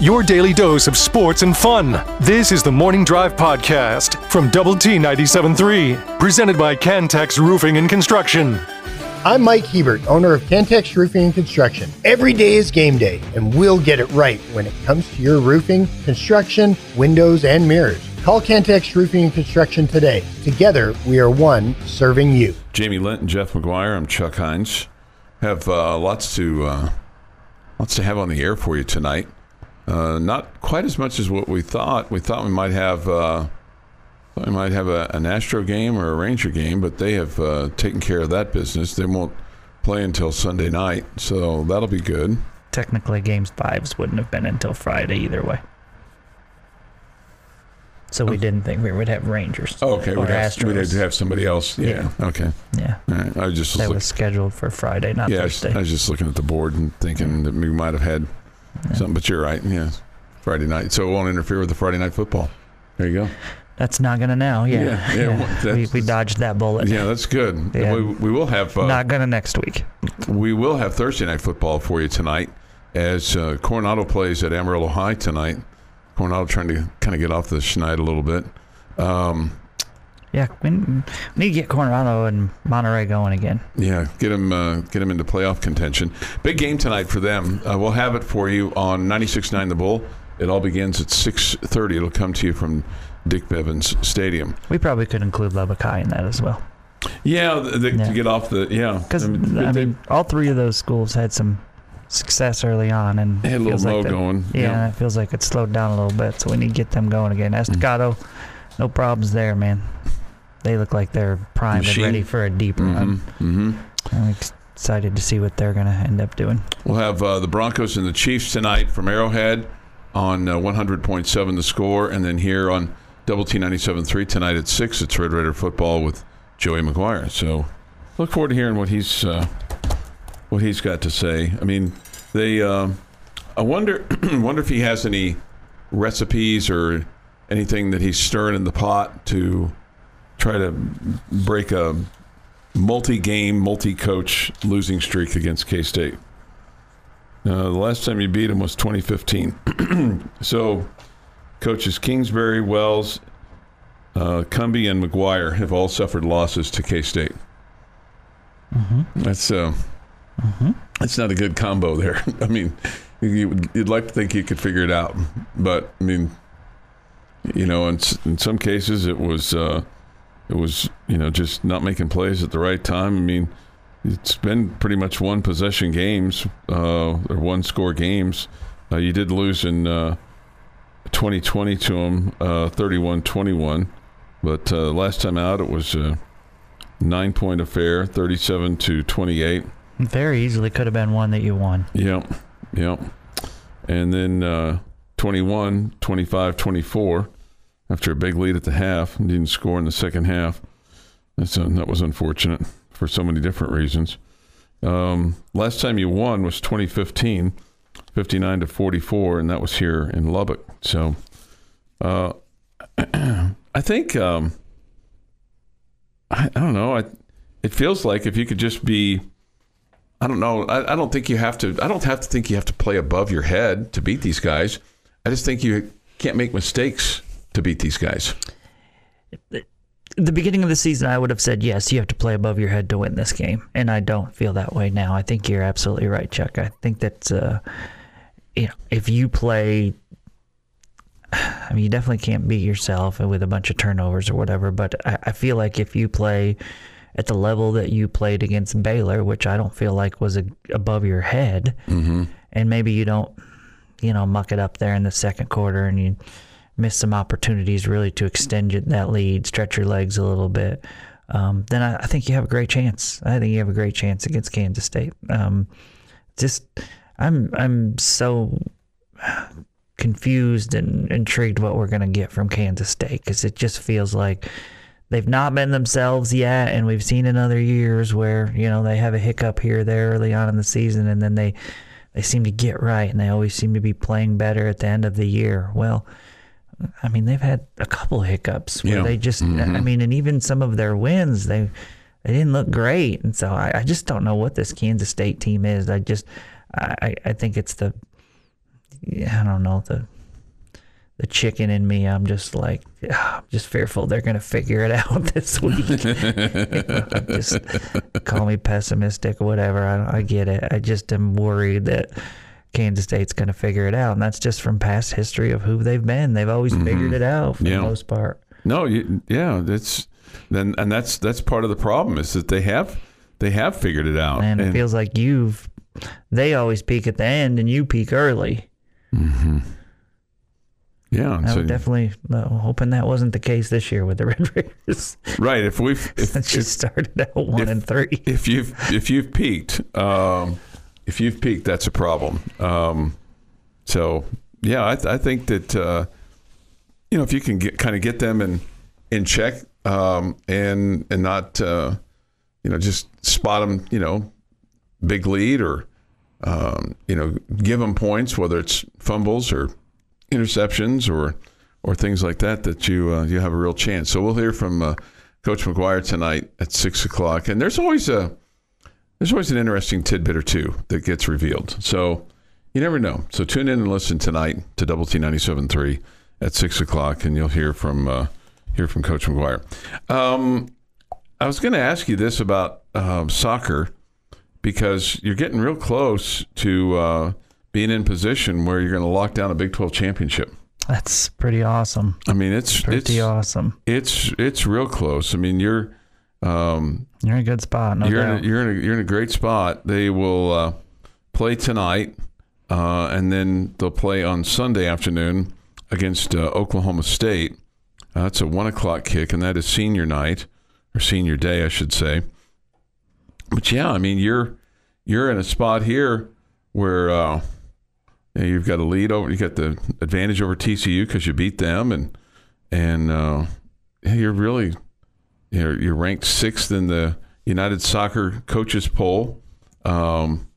your daily dose of sports and fun. This is the Morning Drive Podcast from Double T 97.3, presented by Cantex Roofing and Construction. I'm Mike Hebert, owner of Cantex Roofing and Construction. Every day is game day, and we'll get it right when it comes to your roofing, construction, windows, and mirrors. Call Cantex Roofing and Construction today. Together, we are one serving you. Jamie Lent and Jeff McGuire. I'm Chuck Heinz. Have uh, lots to uh, lots to have on the air for you tonight. Uh, not quite as much as what we thought. We thought we might have uh, we might have a, an Astro game or a Ranger game, but they have uh, taken care of that business. They won't play until Sunday night, so that'll be good. Technically, games fives wouldn't have been until Friday either way. So we didn't think we would have Rangers. Oh, okay, or we'd have, Astros. we'd have to have somebody else. Yeah. Okay. yeah, All right. I was just that look- was scheduled for Friday, not yeah. I was, Thursday. I was just looking at the board and thinking that we might have had something, but you're right. Yeah, Friday night, so it won't interfere with the Friday night football. There you go. That's not gonna now. Yeah, Yeah, yeah, well, we, we dodged that bullet. Yeah, that's good. Yeah. We, we will have uh, Not gonna next week. we will have Thursday night football for you tonight as uh, Coronado plays at Amarillo High tonight. Coronado trying to kind of get off the schneid a little bit. Um, Yeah, we need to get Coronado and Monterey going again. yeah, get them uh, get them into playoff contention. Big game tonight for them. Uh, we'll have it for you on 96.9 The Bull. It all begins at 6:30. It'll come to you from Dick Bivins Stadium. We probably could include Lubbock High in that as well, Yeah, the, the, Yeah. to get off the yeah because I mean, I they- mean, all three of those schools had some success early on, and had a it little feels low like that- going. Yeah, it feels like it slowed down a little bit, so we need to get them going again. Estacado, no problems there, man. They look like they're primed Machine. and ready for a deep hmm run. hmm I'm excited to see what they're going to end up doing. We'll have uh, the Broncos and the Chiefs tonight from Arrowhead on uh, 100.7 the score, and then here on Double T 97.3 tonight at 6, it's Red Raider football with Joey McGuire. So look forward to hearing what he's uh, what he's got to say. I mean, they. Uh, I wonder wonder if he has any recipes or anything that he's stirring in the pot to try to break a multi-game, multi-coach losing streak against K-State. Uh, the last time you beat him was 2015. so, coaches Kingsbury, Wells, uh, Cumbie, and McGuire have all suffered losses to K State. That's uh, that's not a good combo there. I mean, you, would- you'd like to think you could figure it out, but I mean, you know, in, in some cases it was uh, it was you know just not making plays at the right time. I mean, it's been pretty much one possession games uh, or one score games. Uh, you did lose in uh, 2020 to them, uh, 31-21, but uh, last time out it was a nine point affair, 37 to 28. Very easily could have been one that you won. Yep, yep. And then uh, 21, 25, 24 after a big lead at the half didn't score in the second half. That's that was unfortunate for so many different reasons. Um, last time you won was 2015, 59 to 44, and that was here in Lubbock. So uh, I think um, I, I don't know. I it feels like if you could just be I don't know. I, I don't think you have to. I don't have to think you have to play above your head to beat these guys. I just think you can't make mistakes to beat these guys. the beginning of the season, I would have said yes. You have to play above your head to win this game, and I don't feel that way now. I think you're absolutely right, Chuck. I think that uh, you know if you play, I mean, you definitely can't beat yourself with a bunch of turnovers or whatever. But I, I feel like if you play at the level that you played against Baylor, which I don't feel like was a, above your head, and maybe you don't, you know, muck it up there in the second quarter, and you miss some opportunities really to extend that lead, stretch your legs a little bit, um, then I, I think you have a great chance. I think you have a great chance against Kansas State. Um, just, I'm I'm so confused and intrigued what we're gonna get from Kansas State because it just feels like they've not been themselves yet, and we've seen in other years where you know they have a hiccup here or there early on in the season, and then they they seem to get right, and they always seem to be playing better at the end of the year. Well. I mean, they've had a couple hiccups where Yeah. they just, I mm-hmm. mean, and even some of their wins, they they didn't look great, and so I, I just don't know what this Kansas State team is. I just, I, I think it's the I don't know the the chicken in me. I'm just like I'm just fearful they're gonna figure it out this week. just call me pessimistic or whatever. I, I get it. I just am worried that Kansas State's gonna figure it out, and that's just from past history of who they've been. They've always figured it out for Yeah. the most part. No, you, yeah, that's then, and that's that's part of the problem is that they have they have figured it out. And it feels like you've they always peak at the end and you peak early. yeah, and I so- definitely uh, hoping that wasn't the case this year with the Red Raiders. right. If we've if, Since you started out one if- and three. if you've if you've peaked, um, if you've peaked, that's a problem. Um, so yeah, I, th- I think that uh, you know if you can get kind of get them in in check um, and and not uh, you know just spot them, you know, big lead or um, you know give them points, whether it's fumbles or interceptions or or things like that, that you uh, you have a real chance. So we'll hear from uh, Coach McGuire tonight at six o'clock, and there's always a there's always an interesting tidbit or two that gets revealed. So you never know. So tune in and listen tonight to Double T 97.3 at six o'clock, and you'll hear from uh, hear from Coach McGuire. Um, I was going to ask you this about um, soccer because you're getting real close to uh, being in position where you're going to lock down a Big 12 championship. That's pretty awesome. I mean, it's Pretty it's awesome. it's it's real close. I mean, you're um, You're in a good spot, no you're in a, you're in a, you're in a great spot. They will uh, play tonight, uh, and then they'll play on Sunday afternoon against uh, Oklahoma State. Uh, that's a one o'clock kick, and that is senior night or senior day, I should say. But yeah, I mean, you're you're in a spot here where uh, you've got a lead over, you got the advantage over TCU because you beat them, and and uh, you're really you're, you're ranked sixth in the United Soccer Coaches Poll, um,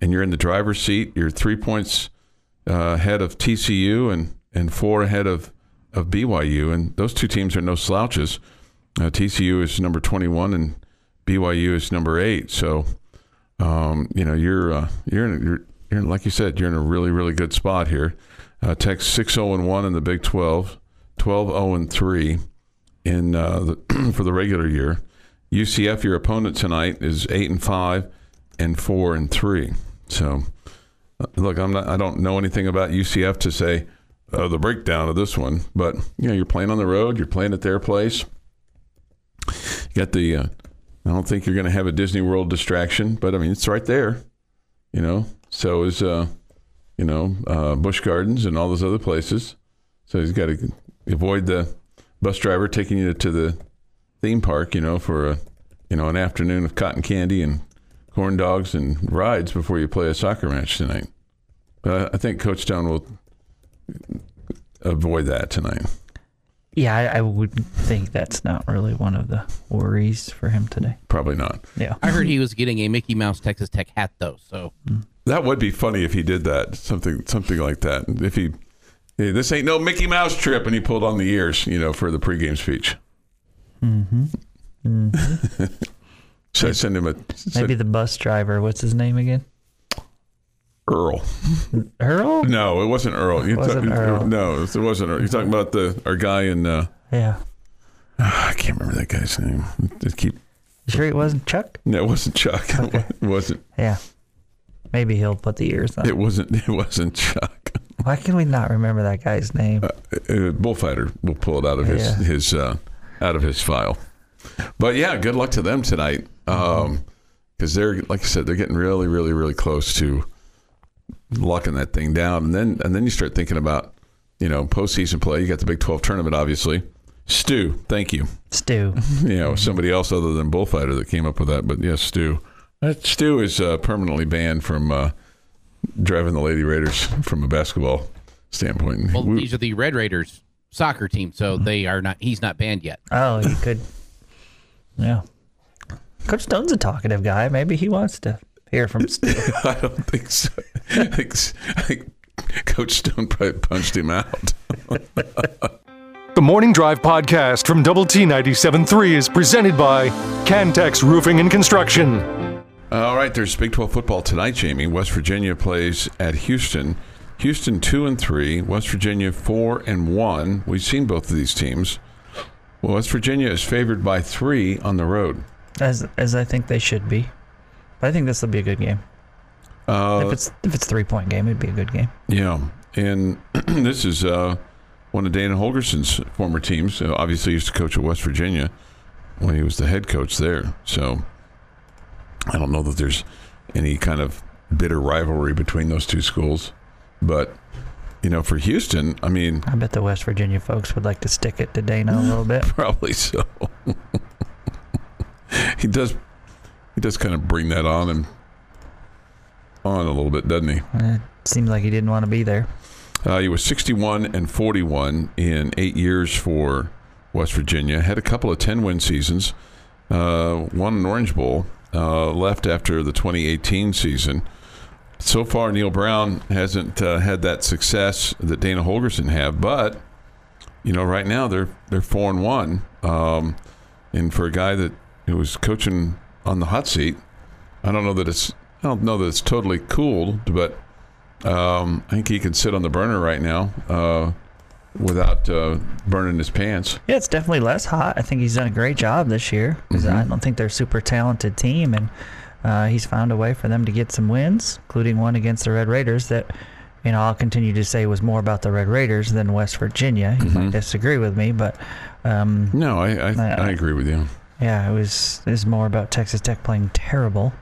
and you're in the driver's seat. You're three points uh, ahead of TCU and, and four ahead of, of BYU, and those two teams are no slouches. Uh, TCU is number 21 and BYU is number eight. So, um, you know, you're uh, you're in, you're you're like you said, you're in a really really good spot here. Uh, Tech's six zero and one in the Big 12, 12 0 and three in uh, the, for the regular year. UCF, your opponent tonight, is eight and five and four and three. So, uh, look, I'm not. I don't know anything about UCF to say uh, the breakdown of this one, but you know, you're playing on the road. You're playing at their place. You got the. Uh, I don't think you're going to have a Disney World distraction, but I mean, it's right there. You know, so is uh, you know, uh, Busch Gardens and all those other places. So he's got to avoid the bus driver taking you to the theme park, you know, for a you know an afternoon of cotton candy and corn dogs and rides before you play a soccer match tonight. But I think Coach Stone will avoid that tonight. yeah, I, I would think that's not really one of the worries for him today. Probably not. Yeah. I heard he was getting a Mickey Mouse Texas Tech hat though. So mm. That would be funny if he did that. Something something like that. If he hey, this ain't no Mickey Mouse trip and he pulled on the ears, you know, for the pregame speech. Mm-hmm. Should I send him a send Maybe the bus driver, what's his name again? Earl? Earl? No, it wasn't Earl. You Wasn't Earl. No, it wasn't Earl. You're talking about the our guy in. Uh, Yeah. I can't remember that guy's name. Just keep. You sure it wasn't Chuck? No, it wasn't Chuck. It wasn't. Yeah. Maybe he'll put the ears on. It wasn't. It wasn't Chuck. Why can we not remember that guy's name? Uh, Bullfighter will pull it out of his Yeah. his uh, out of his file. But yeah, good luck to them tonight. Because they're like I said, they're getting really, really, really close to locking that thing down. And then and then you start thinking about you know postseason play. You got the Big Twelve tournament, obviously. Stu, thank you. Stu. you know, somebody else other than Bullfighter that came up with that. But yes, Stu. That Stu is uh, permanently banned from uh, driving the Lady Raiders from a basketball standpoint. well, We- these are the Red Raiders soccer team, so they are not. He's not banned yet. Oh, you could. Yeah. Coach Stone's a talkative guy. Maybe he wants to hear from Stu. I don't think so. I think, I think Coach Stone probably punched him out. The Morning Drive podcast from Double T 97.3 is presented by Cantex Roofing and Construction. All right, there's Big 12 football tonight, Jamie. West Virginia plays at Houston. Houston two and three, West Virginia four and one. We've seen both of these teams. Well, West Virginia is favored by three on the road. as as I think they should be. But I think this will be a good game. Uh, if it's if it's a three point game, it'd be a good game. Yeah, and this is uh, one of Dana Holgorsen's former teams. Obviously, he used to coach at West Virginia when he was the head coach there. So I don't know that there's any kind of bitter rivalry between those two schools, but you know, for Houston, I mean, I bet the West Virginia folks would like to stick it to Dana a little bit. probably so. he does. He does kind of bring that on and on a little bit, doesn't he? It seems like he didn't want to be there. Uh, he was 61 and 41 in eight years for West Virginia. Had a couple of 10 win seasons. Uh, won an Orange Bowl. Uh, left after the 2018 season. So far, Neal Brown hasn't uh, had that success that Dana Holgorsen had, but you know, right now they're they're four and one. Um, and for a guy that was coaching on the hot seat, I don't know that it's I don't know that it's totally cool, but um, I think he can sit on the burner right now uh, without uh, burning his pants. Yeah, it's definitely less hot. I think he's done a great job this year 'cause I don't think they're a super talented team, and uh, he's found a way for them to get some wins, including one against the Red Raiders that. You know, I'll continue to say was more about the Red Raiders than West Virginia. You might disagree with me, but um, No, I I, I- I agree with you. Yeah, it was it was more about Texas Tech playing terrible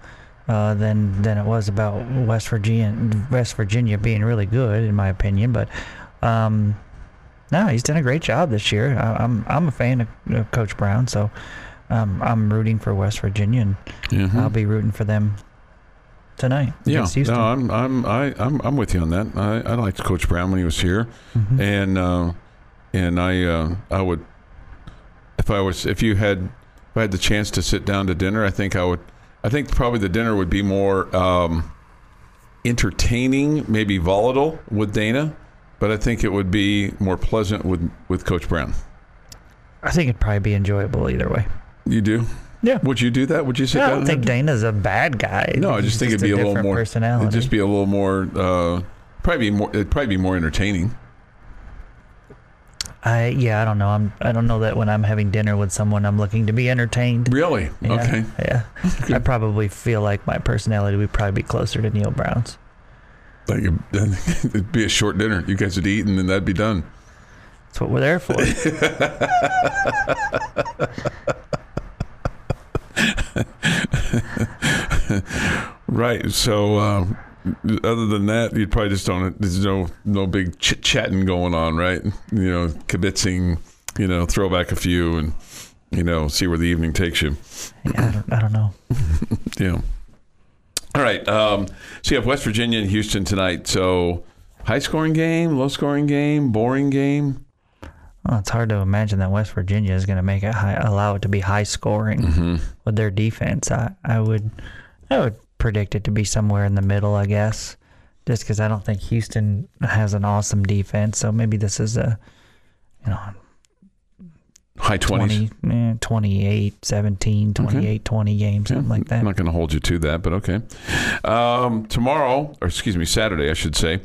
uh, than than it was about West Virginia West Virginia being really good, in my opinion. But um, no, he's done a great job this year. I, I'm I'm a fan of, of Coach Brown, so um, I'm rooting for West Virginia, and Mhm. I'll be rooting for them tonight Yeah, against Houston. no, I'm I'm I, I'm I'm with you on that. I, I liked Coach Brown when he was here, Mhm. and uh, and I uh, I would if I was if you had if I had the chance to sit down to dinner, I think I would. I think probably the dinner would be more um, entertaining, maybe volatile with Dana, but I think it would be more pleasant with with Coach Brown. I think it'd probably be enjoyable either way. You do? Yeah. Would you do that? Would you sit I down? don't and think Dana's a bad guy. No, I He's just think it'd be a little more personality. It'd just be a little more. Uh, probably be more. It'd probably be more entertaining. I yeah, I don't know. I'm I don't know that when I'm having dinner with someone, I'm looking to be entertained. Really? Yeah, Okay. Yeah. I probably feel like my personality would probably be closer to Neal Brown's. Like it'd be a short dinner. You guys would eat, and then that'd be done. That's what we're there for. Right. So, uh, other than that, you'd probably just don't. There's no no big chit chatting going on, right? You know, kibitzing. You know, throw back a few, and you know, see where the evening takes you. yeah, I don't, I don't know. Yeah. All right. Um, so you have West Virginia and Houston tonight. So high scoring game, low scoring game, boring game. Well, it's hard to imagine that West Virginia is going to make it high, allow it to be high scoring Mm-hmm. with their defense. I, I would I would predict it to be somewhere in the middle, I guess, just because I don't think Houston has an awesome defense. So maybe this is a you know High twenties. 20, eh, 28, 17, 28, 20 game, something like that. I'm not going to hold you to that, but okay. Um, tomorrow, or excuse me, Saturday, I should say,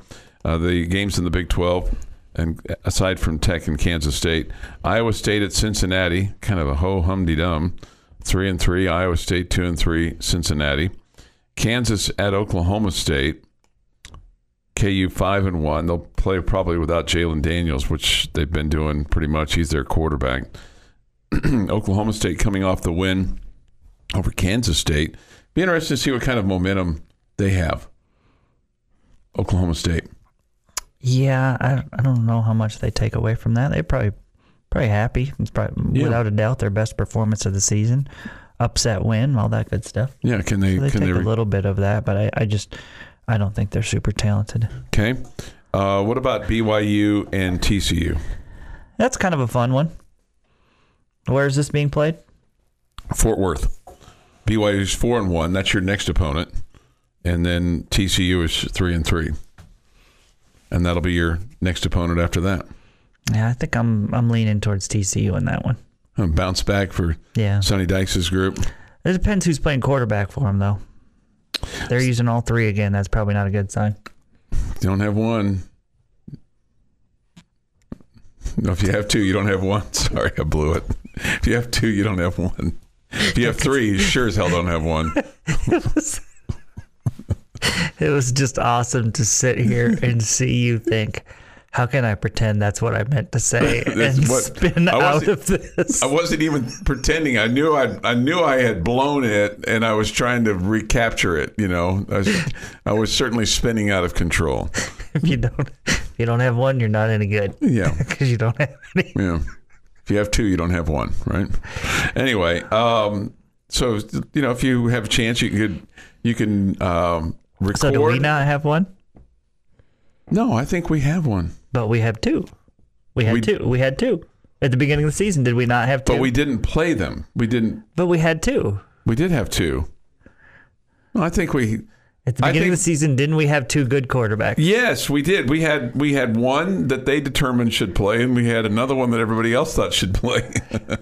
uh, the games in the Big 12, and aside from Tech and Kansas State, Iowa State at Cincinnati, kind of a ho hum de dum, three and three. Iowa State two and three. Cincinnati, Kansas at Oklahoma State. KU five and one. They'll play probably without Jalon Daniels, which they've been doing pretty much. He's their quarterback. Oklahoma State coming off the win over Kansas State. Be interested to see what kind of momentum they have. Oklahoma State. Yeah, I, I don't know how much they take away from that. They're probably probably happy. It's probably Yeah. without a doubt their best performance of the season. Upset win, all that good stuff. Yeah, can they? So they can take they? a little bit of that, but I, I just I don't think they're super talented. okay. Uh, what about BYU and TCU? That's kind of a fun one. Where is this being played? Fort Worth. BYU's four and one. That's your next opponent, and then TCU is three and three, and that'll be your next opponent after that. Yeah, I think I'm I'm leaning towards TCU in that one. Bounce back for Yeah, Sonny Dykes' group. it depends who's playing quarterback for them though. They're using all three again. That's probably not a good sign. Don't have one. No, if you have two, you don't have one. Sorry, I blew it. If you have two, you don't have one. If you have three, you sure as hell don't have one. It was just awesome to sit here and see you think, how can I pretend that's what I meant to say and what- spin out of this? I wasn't even pretending. I knew I I knew I had blown it, and I was trying to recapture it. You know, I was, I was certainly spinning out of control. if you don't, if you don't have one, you're not any good Yeah. because you don't have any. Yeah. If you have two, you don't have one, right? Anyway, um, so you know, if you have a chance, you could you can um, record. So do we not have one? No, I think we have one, But we have two. We had We- two. We had two at the beginning of the season. Did we not have two? but we didn't play them. We didn't. But we had two We did have two. Well, I think we. at the I beginning of think- the season. Didn't we have two good quarterbacks? Yes, we did. We had we had one that they determined should play, and we had another one that everybody else thought should play.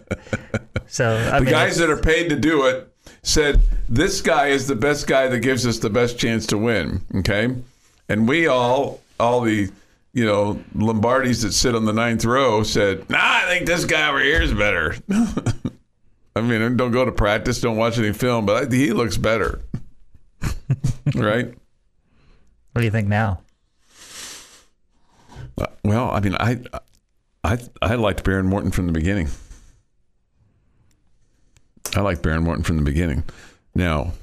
So I the mean, guys that are paid to do it said this guy is the best guy that gives us the best chance to win. Okay, and we all all the you know Lombardis that sit on the ninth row said, "Nah, I think this guy over here is better." I mean, don't go to practice, don't watch any film, but I, he looks better, right? what do you think now? Uh, Well, I mean, I I I liked Behren Morton from the beginning. I liked Behren Morton from the beginning. Now,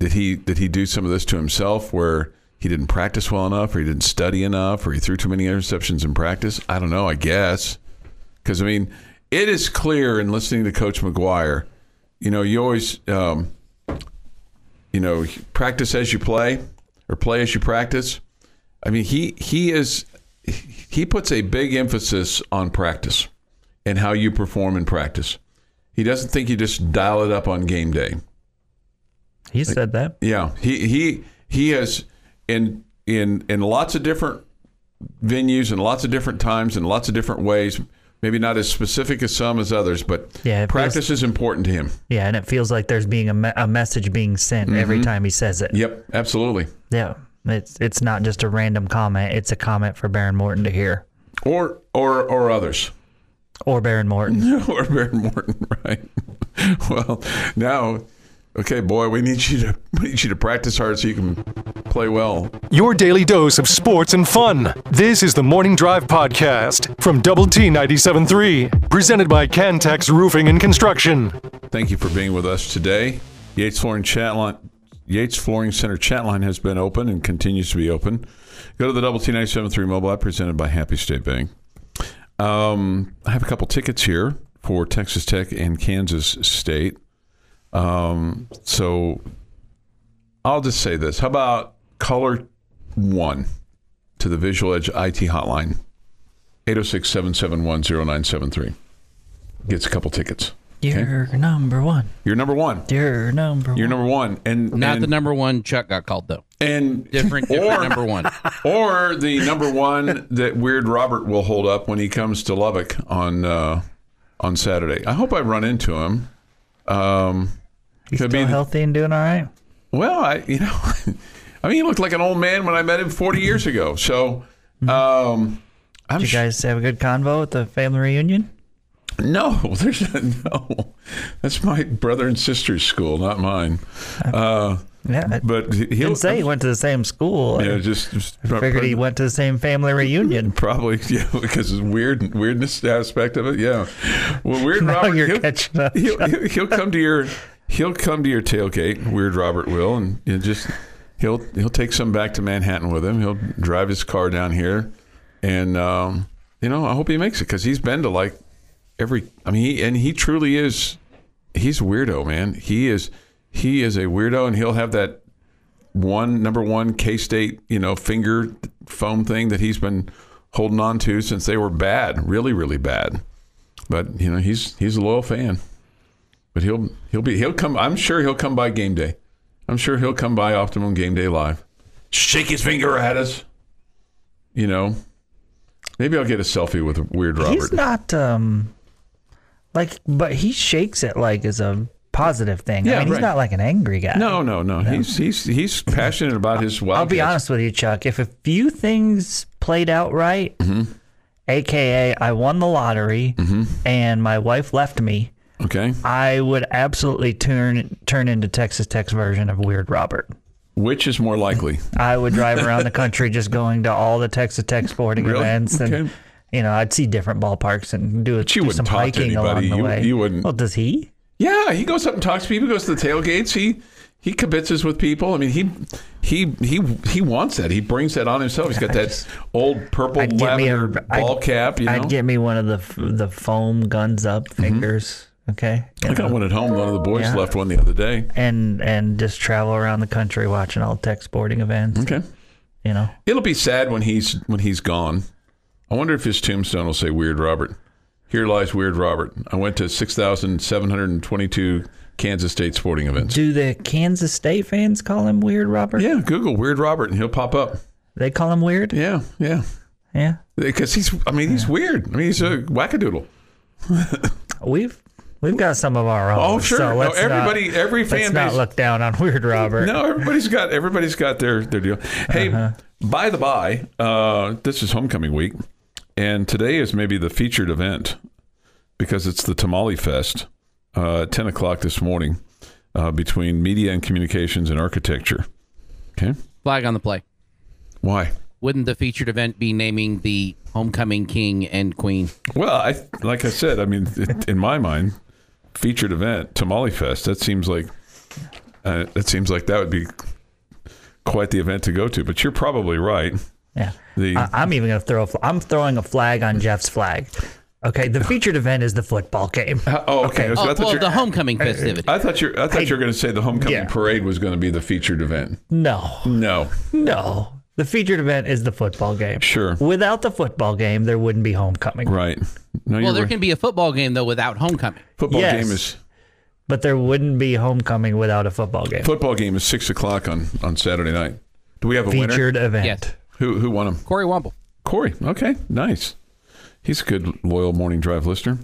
did he did he do some of this to himself where he didn't practice well enough, or he didn't study enough, or he threw too many interceptions in practice? I don't know. I guess because I mean, it is clear in listening to Coach McGuire. You know, you always um, you know practice as you play, or play as you practice. I mean, he he is he puts a big emphasis on practice and how you perform in practice. He doesn't think you just dial it up on game day. He said that. Yeah, he he he has in in in lots of different venues and lots of different times and lots of different ways. Maybe not as specific as some as others, but Yeah, it feels- practice is important to him. Yeah, and it feels like there's being a, me- a message being sent Mm-hmm. every time he says it. Yep, absolutely. Yeah, it's it's not just a random comment. It's a comment for Behren Morton to hear, Or or or others. or Behren Morton. or Behren Morton, right? well, now, okay, boy, we need you to we need you to practice hard so you can play well. Your daily dose of sports and fun. This is the Morning Drive Podcast from Double T 97.3, presented by Cantex Roofing and Construction. Thank you for being with us today. Yates Flooring chat line, Yates Flooring Center chat line has been open and continues to be open. Go to the Double T 97.3 mobile app presented by Happy State Bank. Um, I have a couple tickets here for Texas Tech and Kansas State. Um, so I'll just say this. How about color one to the Visual Edge IT hotline? 806 771 0973. Gets a couple tickets. You're number one. You're number one. You're number You're one. number one. And Not and, the number one Chuck got called though. and Different, different or, number one. or the number one that Weird Robert will hold up when he comes to Lubbock on uh, on Saturday. I hope I run into him. Um, You could still be- healthy and doing all right? well, I you know, I mean, he looked like an old man when I met him 40 years ago. So, um, I'm Did you guys have a good convo at the family reunion? No, there's no. That's my brother and sister's school, not mine. Uh, Yeah, but he'll didn't say he went to the same school. Yeah, just, just figured he went to the same family reunion. Probably, yeah, because of weird weirdness aspect of it. Yeah. Well, weird. Robert, you're he'll, catching up. he'll, he'll, he'll come to your he'll come to your tailgate. Weird Robert will, and you just he'll he'll take some back to Manhattan with him. He'll drive his car down here, and um, you know I hope he makes it because he's been to like every. I mean, he, and he truly is. He's weirdo, man. He is he is a weirdo, and he'll have that one number one K State, you know, finger foam thing that he's been holding on to since they were bad, really, really bad. But you know, he's he's a loyal fan. But he'll he'll be he'll come. I'm sure he'll come by game day. I'm sure he'll come by Optimum Game Day Live, shake his finger at us. You know, maybe I'll get a selfie with Weird Robert. He's not um like, but he shakes it like as a positive thing. Yeah, I mean, he's not like an angry guy. No, no, no. He's he's he's passionate about his wild. I'll be honest with you, Chuck. If a few things played out right, Mm-hmm. aka I won the lottery and my wife left me, Okay. I would absolutely turn turn into Texas Tech's version of Weird Robert. Which is more likely? I would drive around the country just going to all the Texas Tech sporting Really? events and Okay. you know, I'd see different ballparks and do, do some hiking along the You- way. you wouldn't- Well, does he? Yeah, he goes up and talks to people. Goes to the tailgates. He he kibitzes with people. I mean, he he he he wants that. He brings that on himself. He's got that old purple me a ball I'd- cap. You know, I'd get me one of the the foam guns up mm-hmm. fingers. Okay. I got one at home. One of the boys Yeah. left one the other day. and and just travel around the country watching all tech sporting events. Okay. You know, It'll be sad when he's when he's gone. I wonder if his tombstone will say "Weird Robert." Here lies Weird Robert. I went to six thousand seven hundred and twenty-two Kansas State sporting events. do the Kansas State fans call him Weird Robert? Yeah, Google Weird Robert and he'll pop up. They call him Weird. Yeah, yeah. Yeah, Because he's, I mean, he's weird. I mean, he's a wackadoodle. we've we've got some of our own. Oh, sure. So No, let's everybody- not, every let's fan not look down on Weird Robert. No, everybody's got everybody's got their their deal. Hey, Uh-huh. by the by, uh, this is homecoming week, and today is maybe the featured event because it's the Tamale Fest uh, at ten o'clock this morning uh, between media and communications and architecture. Okay, Flag on the play. why? Wouldn't the featured event be naming the homecoming king and queen? Well, I like I said, I mean, it, in my mind, featured event Tamale Fest. That seems like uh, that seems like that would be quite the event to go to. But you're probably right. Yeah, The I, I'm even gonna throw. A, fl- I'm throwing a flag on Jeff's flag. Okay, the featured event is the football game. Uh, oh, okay. So Oh, well, the homecoming uh, uh, festivity. I thought you I thought you were going to say the homecoming Yeah. parade was going to be the featured event. No, No, no. The featured event is the football game. Sure. Without the football game, there wouldn't be homecoming. right. No, well, there right. can be a football game though without homecoming. football Yes. game is But there wouldn't be homecoming without a football game. football game is six o'clock on on Saturday night. Do we have a Featured winner? event. Yes. Who who won them? Corey Womble. Corey. Okay, nice. He's a good loyal morning drive listener.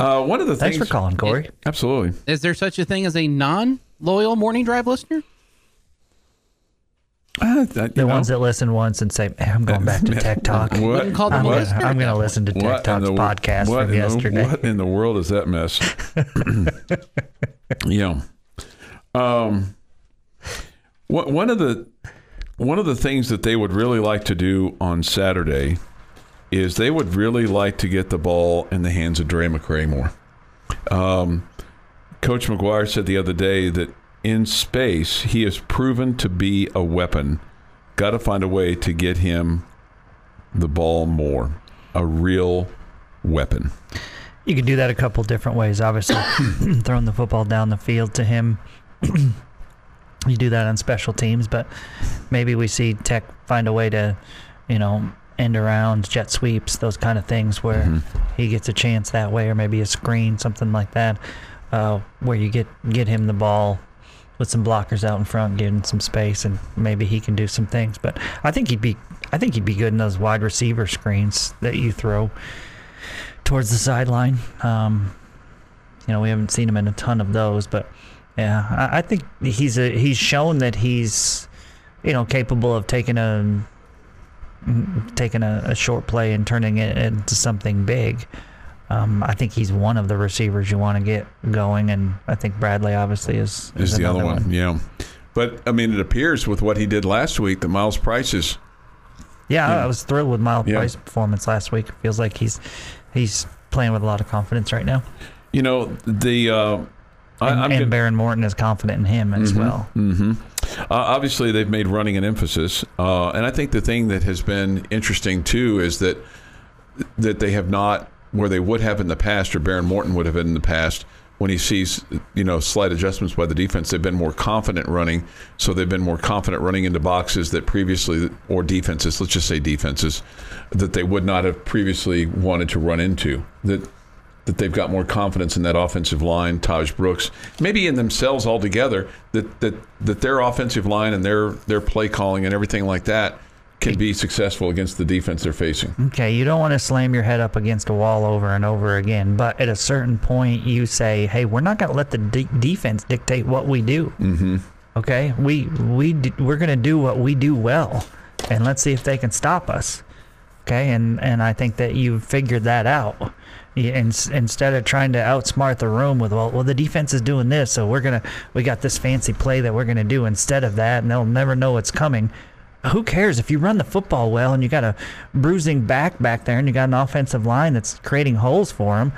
Uh, one of the Thanks things. for calling, Corey. Absolutely. Is there such a thing as a non-loyal morning drive listener? Uh, that, The know, ones that listen once and say, "Man, "I'm going back to Tech Talk." What, call them I'm gonna. I'm gonna listen to Tech what Talk's the- podcast from the- yesterday. what in the world is that mess? yeah. Um. One one of the one of the things that they would really like to do on Saturday is they would really like to get the ball in the hands of Drae McCray more. Um, Coach McGuire said the other day that in space he has proven to be a weapon. Got to find a way to get him the ball more. A real weapon. You could do that a couple different ways. Obviously, throwing the football down the field to him. you do that on special teams, but maybe we see Tech find a way to, you know, end around jet sweeps, those kind of things where he gets a chance that way, or maybe a screen, something like that, uh, where you get get him the ball with some blockers out in front, him some space, and maybe he can do some things. But I think he'd be, I think he'd be good in those wide receiver screens that you throw towards the sideline. Um, you know, we haven't seen him in a ton of those, but yeah, I, I think he's a he's shown that he's you know capable of taking a taking a, a short play and turning it into something big. Um, I think he's one of the receivers you want to get going, and I think Bradley obviously is is the other another one. Yeah. But I mean, it appears with what he did last week that Myles Price is. Yeah, Yeah. I was thrilled with Myles Yeah. Price's performance last week. It feels like he's he's playing with a lot of confidence right now, You know the. Uh, I, and, and good- Behren Morton is confident in him as well. hmm Uh, obviously, they've made running an emphasis, uh, and I think the thing that has been interesting too is that that they have not where they would have in the past, or Behren Morton would have in the past. When he sees, you know, slight adjustments by the defense, they've been more confident running. So they've been more confident running into boxes that previously, or defenses, let's just say defenses, that they would not have previously wanted to run into. That that they've got more confidence in that offensive line, Tahj Brooks, maybe in themselves altogether, that that that their offensive line and their their play calling and everything like that can be successful against the defense they're facing. Okay, you don't want to slam your head up against a wall over and over again, but at a certain point, you say, "Hey, we're not going to let the de- defense dictate what we do." Mm-hmm. Okay, we we d- we're going to do what we do well, and let's see if they can stop us. Okay, and and I think that you've figured that out. Ins- Instead of trying to outsmart the room with well, well, the defense is doing this, so we're gonna we got this fancy play that we're gonna do instead of that, and they'll never know what's coming who cares if you run the football well and you got a bruising back back there and you got an offensive line that's creating holes for them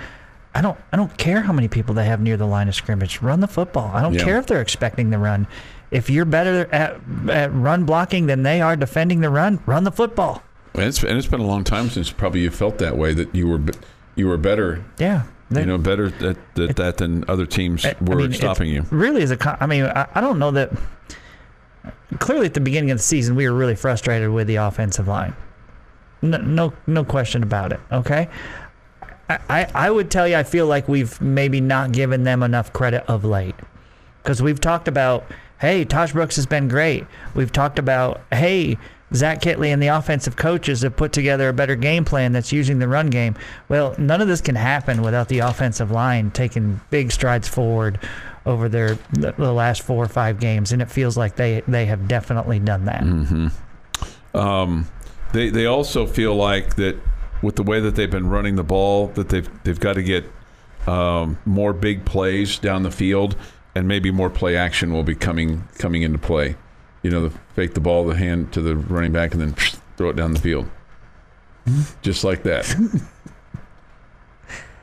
i don't i don't care how many people they have near the line of scrimmage run the football i don't Yeah. care if they're expecting the run if you're better at, at run blocking than they are defending the run run the football And it's, and it's been a long time since probably you felt that way that you were you were better, yeah They- you know, better at, at that than other teams I- I were mean, stopping you. Really, is a. I mean, I, I don't know that. Clearly, at the beginning of the season, we were really frustrated with the offensive line. No, no, no question about it. Okay. I, I, I would tell you, I feel like we've maybe not given them enough credit of late, because we've talked about, hey, Tahj Brooks has been great. We've talked about, hey, Zach Kittley and the offensive coaches have put together a better game plan that's using the run game. Well, none of this can happen without the offensive line taking big strides forward over their the the last four or five games, and it feels like they they have definitely done that. Um, they they also feel like that with the way that they've been running the ball, that they've they've got to get um, more big plays down the field, and maybe more play action will be coming coming into play. You know, the fake the ball, the hand to the running back, and then throw it down the field, just like that.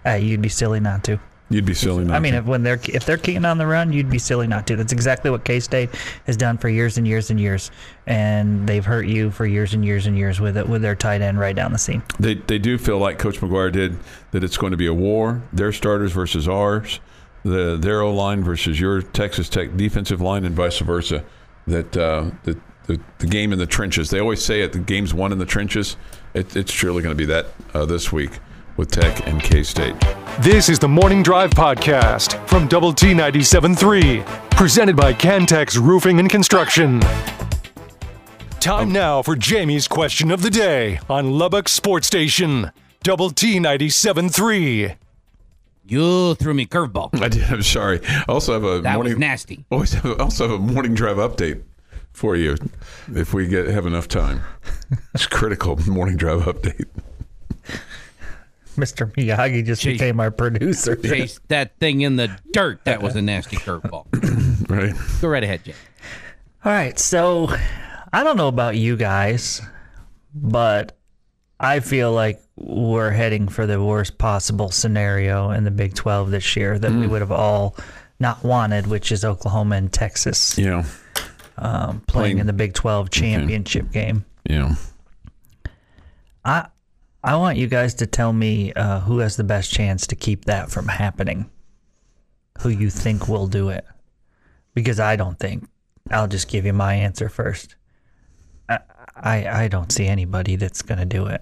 Uh, you'd be silly not to. You'd be silly. Not I mean, to. if when they're if they're keying on the run, you'd be silly not to. That's exactly what K State has done for years and years and years, and they've hurt you for years and years and years with it with their tight end right down the seam. They they do feel like Coach McGuire did that it's going to be a war. Their starters versus ours, the their O line versus your Texas Tech defensive line, and vice versa. That uh, the, the the game in the trenches. They always say it. The game's won in the trenches. It, it's surely going to be that uh, this week with Tech and K State. This is the Morning Drive Podcast from Double T 97.3, presented by Cantex Roofing and Construction. Time um, now for Jamie's question of the day on Lubbock Sports Station, Double T 97.3. You threw me curveball. I did. I'm sorry. I also have a That morning. was nasty. Always have, also have a morning drive update for you if we get have enough time. It's critical morning drive update. Mr. Miyagi just Jeez. became our producer. Chase that thing in the dirt. That was a nasty curveball. Right. Go right ahead, Jay. All right, so I don't know about you guys, but I feel like we're heading for the worst possible scenario in the Big 12 this year that we would have all not wanted, which is Oklahoma and Texas know. um, playing Playing- in the Big 12 championship game. You know. I I want you guys to tell me uh, who has the best chance to keep that from happening. Who you think will do it? Because I don't think. I'll just give you my answer first. I I, I don't see anybody that's going to do it.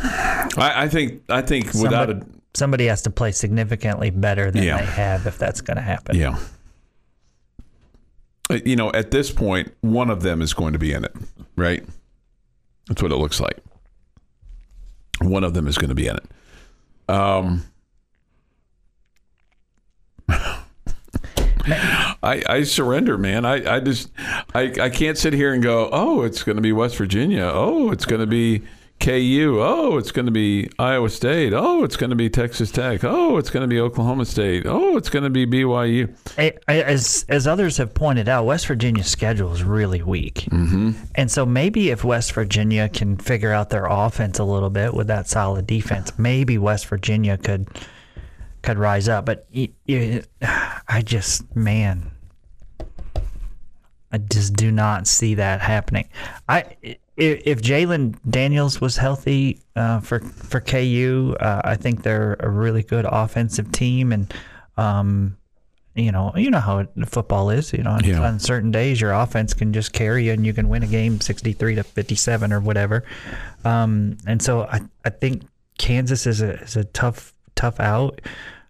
I, I think I think without Somebody, somebody has to play significantly better than Yeah. they have if that's going to happen. yeah. Uh, You know, at this point, one of them is going to be in it, right? That's what it looks like. One of them is going to be in it. Um, I, I surrender, man. I, I just I, I can't sit here and go, oh, it's going to be West Virginia. Oh, it's going to be KU. Oh, it's going to be Iowa State. Oh, it's going to be Texas Tech. Oh, it's going to be Oklahoma State. Oh, it's going to be BYU. As as others have pointed out, West Virginia's schedule is really weak, mm-hmm. and so maybe if West Virginia can figure out their offense a little bit with that solid defense, maybe West Virginia could could rise up. But I just man, I just do not see that happening. I i- if Jalon Daniels was healthy uh, for for KU, uh, I think they're a really good offensive team, and um, you know, you know how football is. You know, on, Yeah. on certain days your offense can just carry you, and you can win a game sixty-three to fifty-seven or whatever. Um, and so I, I think Kansas is a is a tough tough out.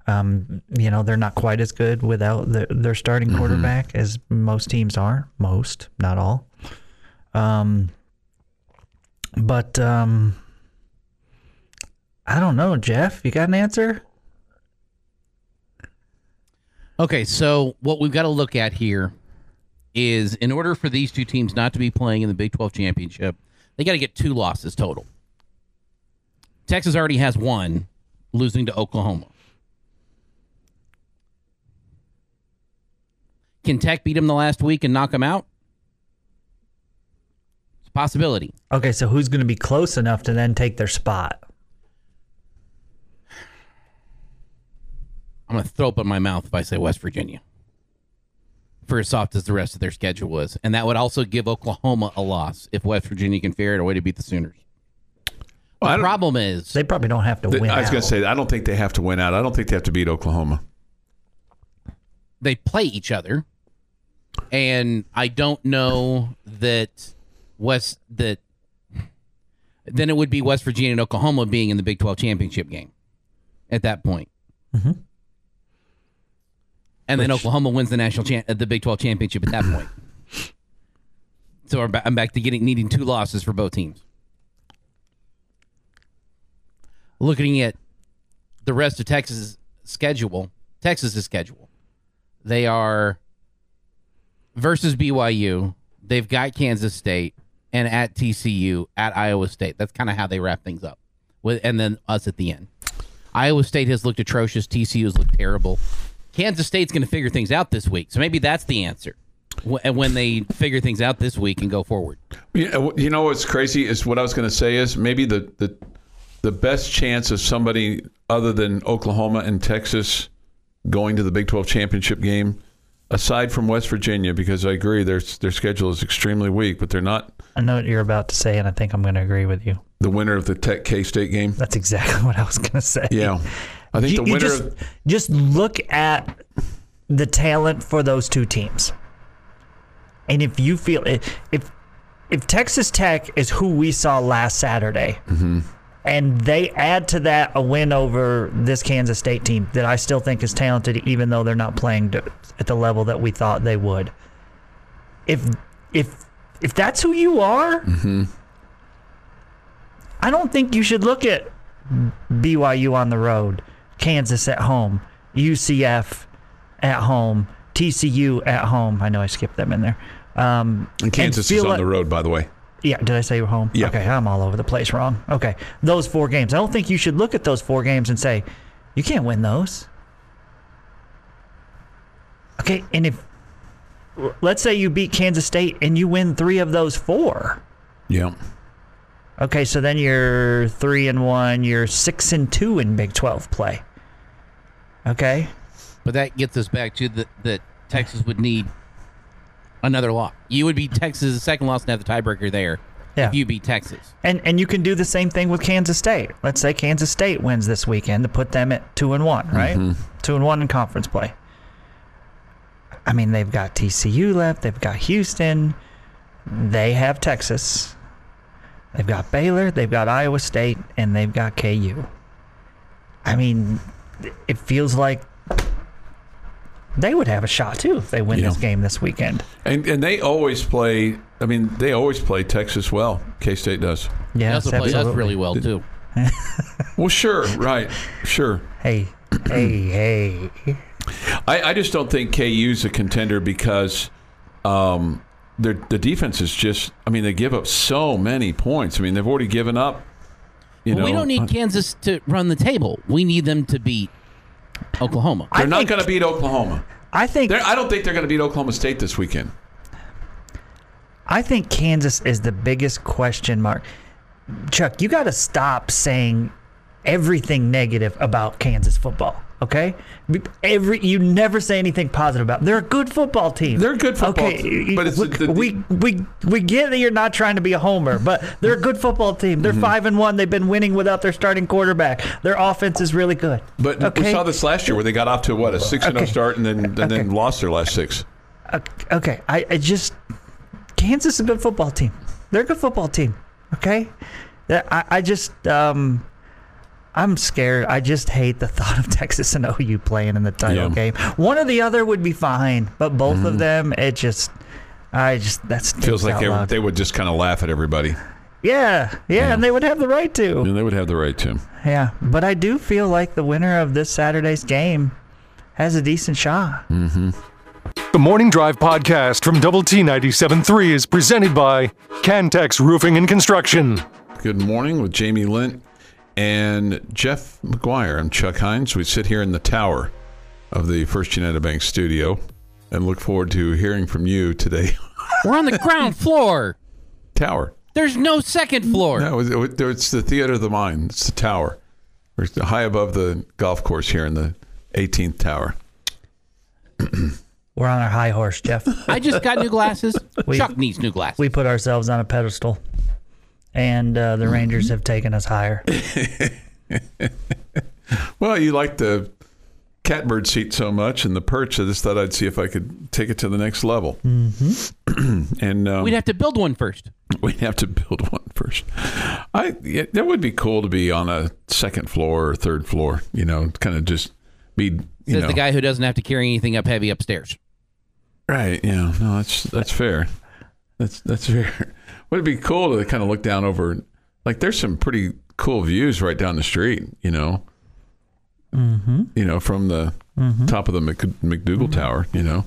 Um, you know, they're not quite as good without the, their starting quarterback as most teams are. Most, not all. Um, but um, I don't know, Jeff. You got an answer? Okay, so what we've got to look at here is in order for these two teams not to be playing in the Big 12 championship, they got to get two losses total. Texas already has one, losing to Oklahoma. Can Tech beat them the last week and knock them out? It's a possibility. Okay, so who's going to be close enough to then take their spot? I'm going to throw up in my mouth if I say West Virginia. For as soft as the rest of their schedule is. And that would also give Oklahoma a loss if West Virginia can figure out a way to beat the Sooners. Well, The problem is They probably don't have to th- win. I was going to say, I don't think they have to win out. I don't think they have to beat Oklahoma. they play each other. And I don't know that West that then it would be West Virginia and Oklahoma being in the Big 12 championship game at that point. And then Oklahoma wins the national cha- uh, the Big 12 championship at that point. So I'm ba- I'm back to getting needing two losses for both teams. Looking at the rest of Texas' schedule, Texas's schedule, they are versus BYU. They've got Kansas State and at TCU at Iowa State. That's kind of how they wrap things up. With and then us at the end. Iowa State has looked atrocious. TCU has looked terrible. Kansas State's going to figure things out this week, so maybe that's the answer. Wh- When they figure things out this week and go forward. You know, what's crazy is what I was going to say is maybe the, the the best chance of somebody other than Oklahoma and Texas going to the Big 12 championship game, aside from West Virginia, because I agree their their schedule is extremely weak, but they're not I know what you're about to say, and I think I'm going to agree with you. the winner of the Tech K State game. That's exactly what I was going to say. Yeah, I think You- the winner. just, of, just look at the talent for those two teams, and if you feel if if Texas Tech is who we saw last Saturday, Mm-hmm. And they add to that a win over this Kansas State team that I still think is talented, even though they're not playing to- at the level that we thought they would. If if if that's who you are, Mm-hmm. I don't think you should look at BYU on the road, Kansas at home, UCF at home, TCU at home. I know I skipped them in there. Um, and Kansas feel is on like- the road, by the way. Yeah, did I say home? Yeah. Okay, I'm all over the place wrong. Okay, those four games. I don't think you should look at those four games and say, you can't win those. Okay, and if, let's say you beat Kansas State and you win three of those four. Yeah. Okay, so then you're three and one. You're six and two in Big Twelve play. Okay, But that gets us back to the, that Texas would need another loss. You would be Texas' second loss and have the tiebreaker there Yeah. if you beat Texas. and and you can do the same thing with Kansas State. Let's say Kansas State wins this weekend to put them at two and one, right? Mm-hmm. Two and one in conference play. I mean, they've got TCU left. They've got Houston. They have Texas. They've got Baylor. They've got Iowa State, and they've got KU. I mean, it feels like they would have a shot too if they win Yeah. this game this weekend. And and they always play. I mean, they always play Texas well. K State does. Yeah, Yes, also play us really well, too. Well, sure, right, sure. Hey, hey, hey. I, I just don't think KU's a contender because um, their the defense is just. I mean, they give up so many points. I mean, they've already given up. You Well, know, we don't need Kansas to run the table. We need them to beat Oklahoma. They're I not think- going to beat Oklahoma. I think They're, I don't think they're going to beat Oklahoma State this weekend. I think Kansas is the biggest question mark. Chuck, you got to stop saying everything negative about Kansas football. Okay, every you never say anything positive about. Them. They're a good football team. They're a good football okay, team, but it's we, the- the- we we we get that you're not trying to be a homer, but they're a good football team. Mm-hmm. They're five and one. They've been winning without their starting quarterback. Their offense is really good. But we saw this last year where they got off to what a six and zero start and then and then lost their last six. Okay, I, I just Kansas is a good football team. They're a good football team. Okay, I, I just um, I'm scared. I just hate the thought of Texas and OU playing in the title Yeah. game. One or the other would be fine, but both of them, it just, I just that's Mm-hmm. Feels like they, they would just kind of laugh at everybody. yeah, yeah, and they would have the right to. And they would have the right to. Yeah, but I do feel like the winner of this Saturday's game has a decent shot. The Morning Drive podcast from Double T 97.3 is presented by Cantex Roofing and Construction. Good morning with Jamie Lent and Jeff McGuire. I'm Chuck Heinz. We sit here in the tower of the First United Bank studio and look forward to hearing from you today. We're on the ground floor. tower. There's no second floor. No, it's the theater of the mind. It's the tower. We're high above the golf course here in the 18th tower. We're on our high horse, Jeff. I just got new glasses. We- Chuck needs new glasses. we put ourselves on a pedestal, and uh, the Rangers have taken us higher. Well, you like the catbird seat so much and the perch. I just thought I'd see if I could take it to the next level. Mm-hmm. and um, We'd have to build one first. We'd have to build one first. I yeah, that would be cool to be on a second floor or third floor. You know, kind of just be. You Says know, the guy who doesn't have to carry anything up heavy upstairs. right? Yeah, no, that's that's fair. That's that's fair. Would it be cool to kind of look down over? Like, there's some pretty cool views right down the street. You know, mm-hmm. you know, from the top of the Mc, McDougal Tower. You know,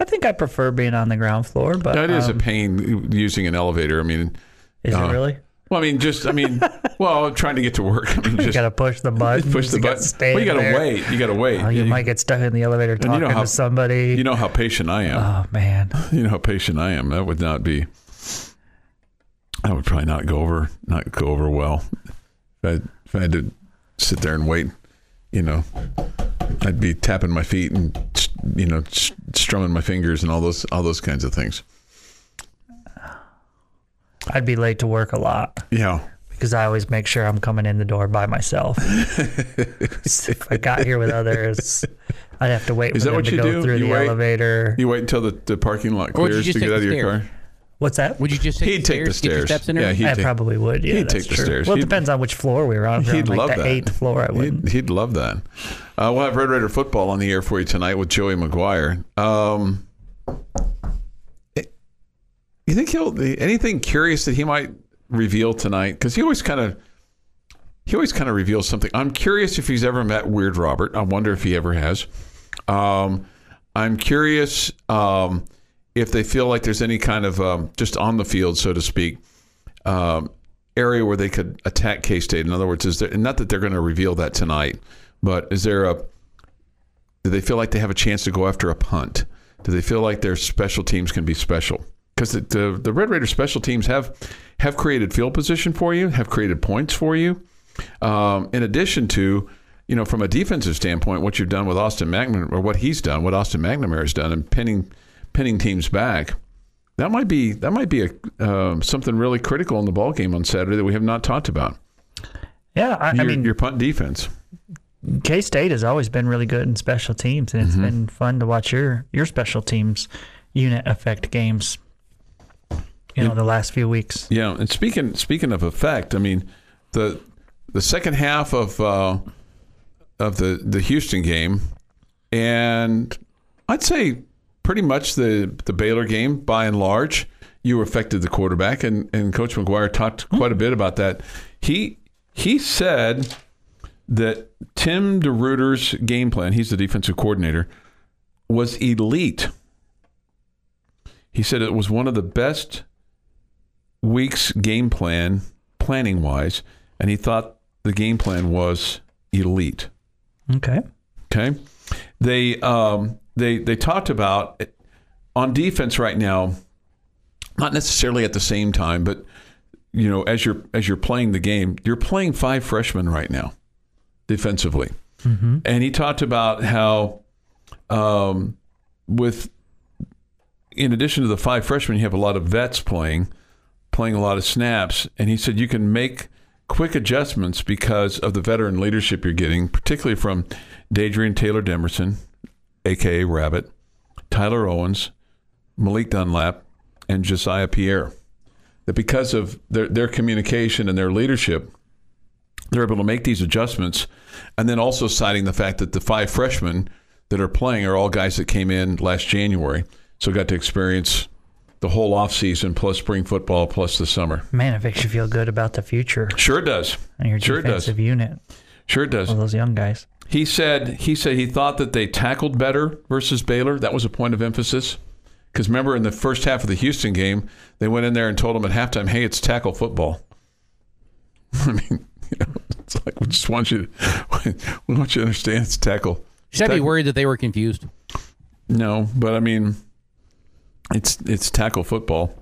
I think I prefer being on the ground floor, but that is a um, pain using an elevator. I mean, is uh, it really? well, I mean, just I mean, well, trying to get to work. I mean, You just gotta push the button. push the you gotta button. Stay well, you got to there. wait. You got to wait. Oh, you You- might get stuck in the elevator you talking know how- to somebody. You know how patient I am. oh man, you know how patient I am. That would not be. That would probably not go over. Not go over well. If I, if I had to sit there and wait, you know, I'd be tapping my feet and you know strumming my fingers and all those all those kinds of things. I'd be late to work a lot Yeah. because I always make sure I'm coming in the door by myself. if I got here with others, I'd have to wait Is for that them what to you go do? through You the wait? elevator. You wait until the, the parking lot Or would you clears to get out of your stairs? car. What's that? Would you just take He'd the take the stairs, get your stairs. steps in her? Yeah, he'd I take- probably would. Yeah, he'd that's take the true. stairs. Well, it He'd- depends on which floor we were on. If we were He'd on like love the that. eighth floor, I wouldn't. He'd, he'd love that. Uh, we'll have Red Raider football on the air for you tonight with Joey McGuire. Um, it- you think he'll anything curious that he might reveal tonight? Because he always kind of he always kind of reveals something. I'm curious if he's ever met Weird Robert. I wonder if he ever has. Um, I'm curious um, if they feel like there's any kind of um, just on the field, so to speak, um, area where they could attack K State. In other words, is there not that they're going to reveal that tonight, but is there a do they feel like they have a chance to go after a punt? Do they feel like their special teams can be special? Because the, the the Red Raider special teams have have created field position for you, have created points for you. Um, in addition to, you know, from a defensive standpoint, what you've done with Austin McNamara, or what he's done, what Austin McNamara has done, and pinning pinning teams back, that might be that might be a um, something really critical in the ball game on Saturday that we have not talked about. Yeah, I, I mean, your punt defense. K State has always been really good in special teams, and it's Mm-hmm. been fun to watch your your special teams unit affect games. You know, the last few weeks. Yeah, and speaking speaking of effect, I mean the the second half of uh, of the the Houston game, and I'd say pretty much the the Baylor game by and large, you affected the quarterback, and and Coach McGuire talked quite a bit about that. He he said that Tim DeRuyter's game plan, he's the defensive coordinator, was elite. He said it was one of the best week's game plan, planning wise, and he thought the game plan was elite. Okay. Okay, they um, they they talked about on defense right now, not necessarily at the same time, but you know as you're as you're playing the game, you're playing five freshmen right now defensively, and he talked about how um, with in addition to the five freshmen, you have a lot of vets playing, playing a lot of snaps, and he said you can make quick adjustments because of the veteran leadership you're getting, particularly from Dadrian Taylor Demerson, aka Rabbit, Tyler Owens, Malik Dunlap, and Josiah Pierre. That because of their, their communication and their leadership, they're able to make these adjustments, and then also citing the fact that the five freshmen that are playing are all guys that came in last January, so got to experience the whole offseason plus spring football plus the summer. Man, it makes you feel good about the future Sure it does. and your Sure it does. defensive unit. Sure it does. All those young guys. He said he said he thought that they tackled better versus Baylor. That was a point of emphasis. Because remember, in the first half of the Houston game, they went in there and told them at halftime, "Hey, it's tackle football." I mean, you know, it's like we just want you, we want you to understand it's tackle. Should I be worried that they were confused? No, but I mean, it's it's tackle football.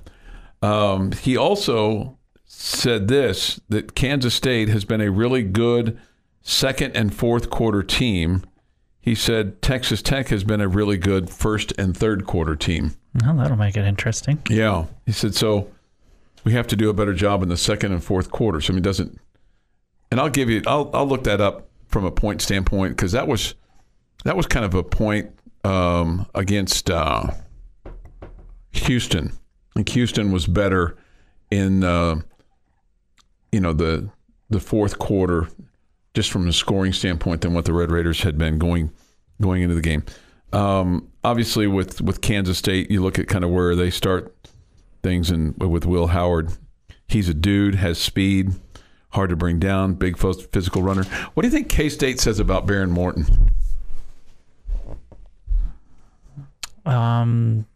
Um, he also said this that Kansas State has been a really good second and fourth quarter team. He said Texas Tech has been a really good first and third quarter team. Well, that'll make it interesting. Yeah, he said so. We have to do a better job in the second and fourth quarters. I mean, doesn't. And I'll give you. I'll I'll look that up from a point standpoint because that was that was kind of a point um, against uh, Houston. I think Houston was better in uh, you know the the fourth quarter, just from a scoring standpoint, than what the Red Raiders had been going going into the game. Um, obviously, with with Kansas State, you look at kind of where they start things, and with Will Howard, he's a dude, has speed, hard to bring down, big physical runner. What do you think K State says about Behren Morton? Um,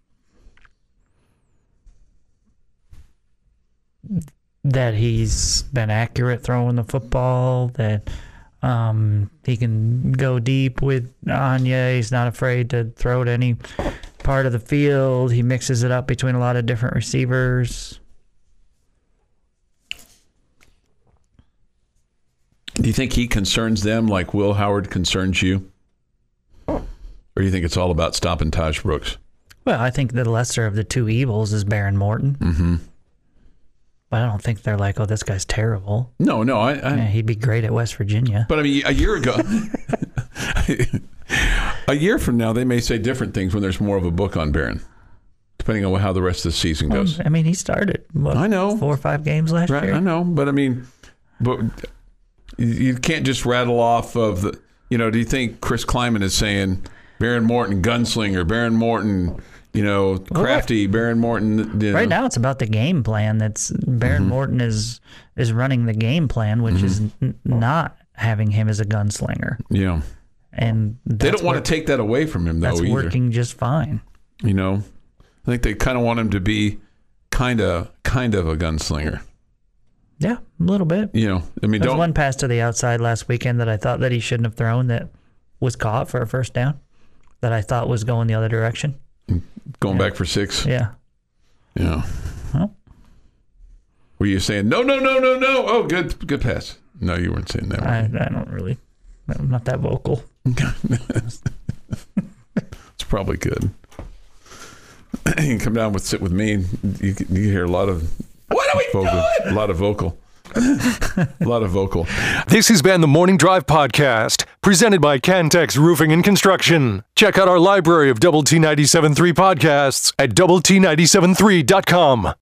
that he's been accurate throwing the football. That um, he can go deep with Anya. He's not afraid to throw it any part of the field. He mixes it up between a lot of different receivers. Do you think he concerns them like Will Howard concerns you? Or do you think it's all about stopping Tahj Brooks? Well, I think the lesser of the two evils is Behren Morton. Mm-hmm. But I don't think they're like, oh, this guy's terrible. No, no, I, I Yeah, he'd be great at West Virginia. But I mean, a year ago, a year from now, they may say different things when there's more of a book on Behren, depending on how the rest of the season goes. I mean, he started what, I know. four or five games last Right, year. I know, but I mean, but you- you can't just rattle off of the. You know, do you think Chris Klieman is saying Behren Morton gunslinger, Behren Morton, you know, crafty, Behren Morton? You know, Right now, it's about the game plan. That's Behren Mm-hmm. Morton is is running the game plan, which is n- not having him as a gunslinger, yeah, and they don't want to take that away from him though That's either. working just fine. You know, I think they kind of want him to be kind of kind of a gunslinger. Yeah, a little bit. You know, I mean, There's don't one pass to the outside last weekend that I thought that he shouldn't have thrown that was caught for a first down. That I thought was going the other direction. Going back for six. Yeah. Yeah. Well. Were you saying no, no, no, no, no? Oh, good, good pass. No, you weren't saying that. I. I don't really. I'm not that vocal. It's probably good. you can come down with sit with me. And you you hear a lot of what are we vocal, a lot of vocal, a lot of vocal. This has been the Morning Drive Podcast, presented by Cantex Roofing and Construction. Check out our library of Double T 97.3 podcasts at Double T 97.3.com.